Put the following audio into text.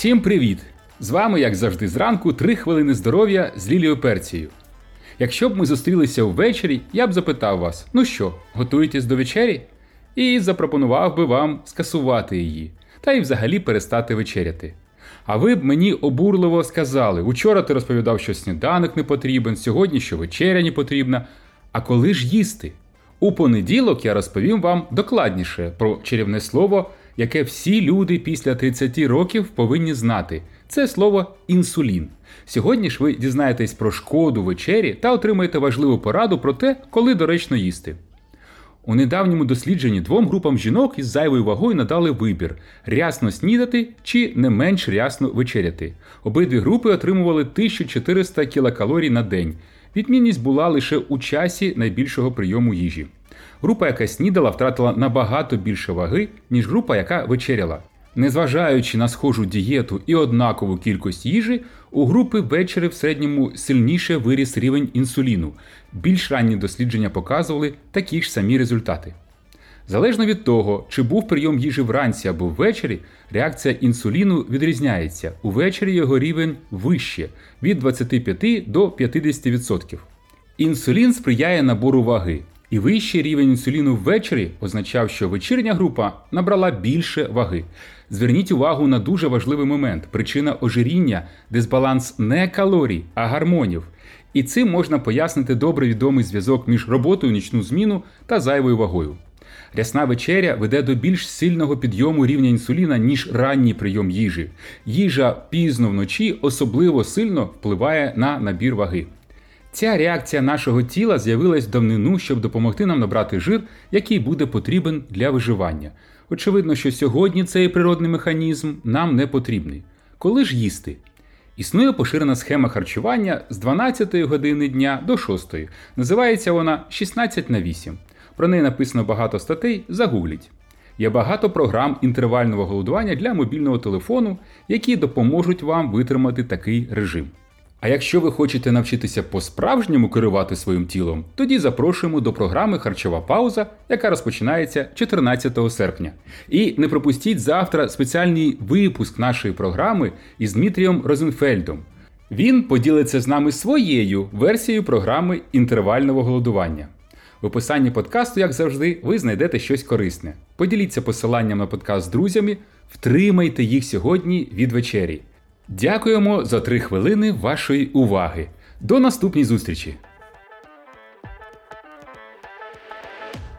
Всім привіт! З вами, як завжди, зранку, 3 хвилини здоров'я з Лілією Перцією. Якщо б ми зустрілися ввечері, я б запитав вас: ну що, готуєтесь до вечері? І запропонував би вам скасувати її, та й взагалі перестати вечеряти. А ви б мені обурливо сказали: учора ти розповідав, що сніданок не потрібен, сьогодні що вечеря не потрібна. А коли ж їсти? У понеділок я розповім вам докладніше про чарівне слово, яке всі люди після 30 років повинні знати. Це слово інсулін. Сьогодні ж ви дізнаєтесь про шкоду вечері та отримаєте важливу пораду про те, коли доречно їсти. У недавньому дослідженні двом групам жінок із зайвою вагою надали вибір: рясно снідати чи не менш рясно вечеряти. Обидві групи отримували 1400 кілокалорій на день. Відмінність була лише у часі найбільшого прийому їжі. Група, яка снідала, втратила набагато більше ваги, ніж група, яка вечеряла. Незважаючи на схожу дієту і однакову кількість їжі, у групи ввечері в середньому сильніше виріс рівень інсуліну. Більш ранні дослідження показували такі ж самі результати. Залежно від того, чи був прийом їжі вранці або ввечері, реакція інсуліну відрізняється. Увечері його рівень вище від 25 до 50%. Інсулін сприяє набору ваги, і вищий рівень інсуліну ввечері означав, що вечірня група набрала більше ваги. Зверніть увагу на дуже важливий момент: причина ожиріння, дисбаланс не калорій, а гормонів. І цим можна пояснити добре відомий зв'язок між роботою нічну зміну та зайвою вагою. Рясна вечеря веде до більш сильного підйому рівня інсуліна, ніж ранній прийом їжі. Їжа пізно вночі особливо сильно впливає на набір ваги. Ця реакція нашого тіла з'явилась давнину, щоб допомогти нам набрати жир, який буде потрібен для виживання. Очевидно, що сьогодні цей природний механізм нам не потрібний. Коли ж їсти? Існує поширена схема харчування з 12 години дня до 6. Називається вона 16 на 8. Про неї написано багато статей, загугліть. Є багато програм інтервального голодування для мобільного телефону, які допоможуть вам витримати такий режим. А якщо ви хочете навчитися по-справжньому керувати своїм тілом, тоді запрошуємо до програми Харчова пауза, яка розпочинається 14 серпня. І не пропустіть завтра спеціальний випуск нашої програми із Дмитрієм Розенфельдом. Він поділиться з нами своєю версією програми інтервального голодування. В описанні подкасту, як завжди, ви знайдете щось корисне. Поділіться посиланням на подкаст з друзями, втримайте їх сьогодні від вечері. Дякуємо за три хвилини вашої уваги. До наступної зустрічі!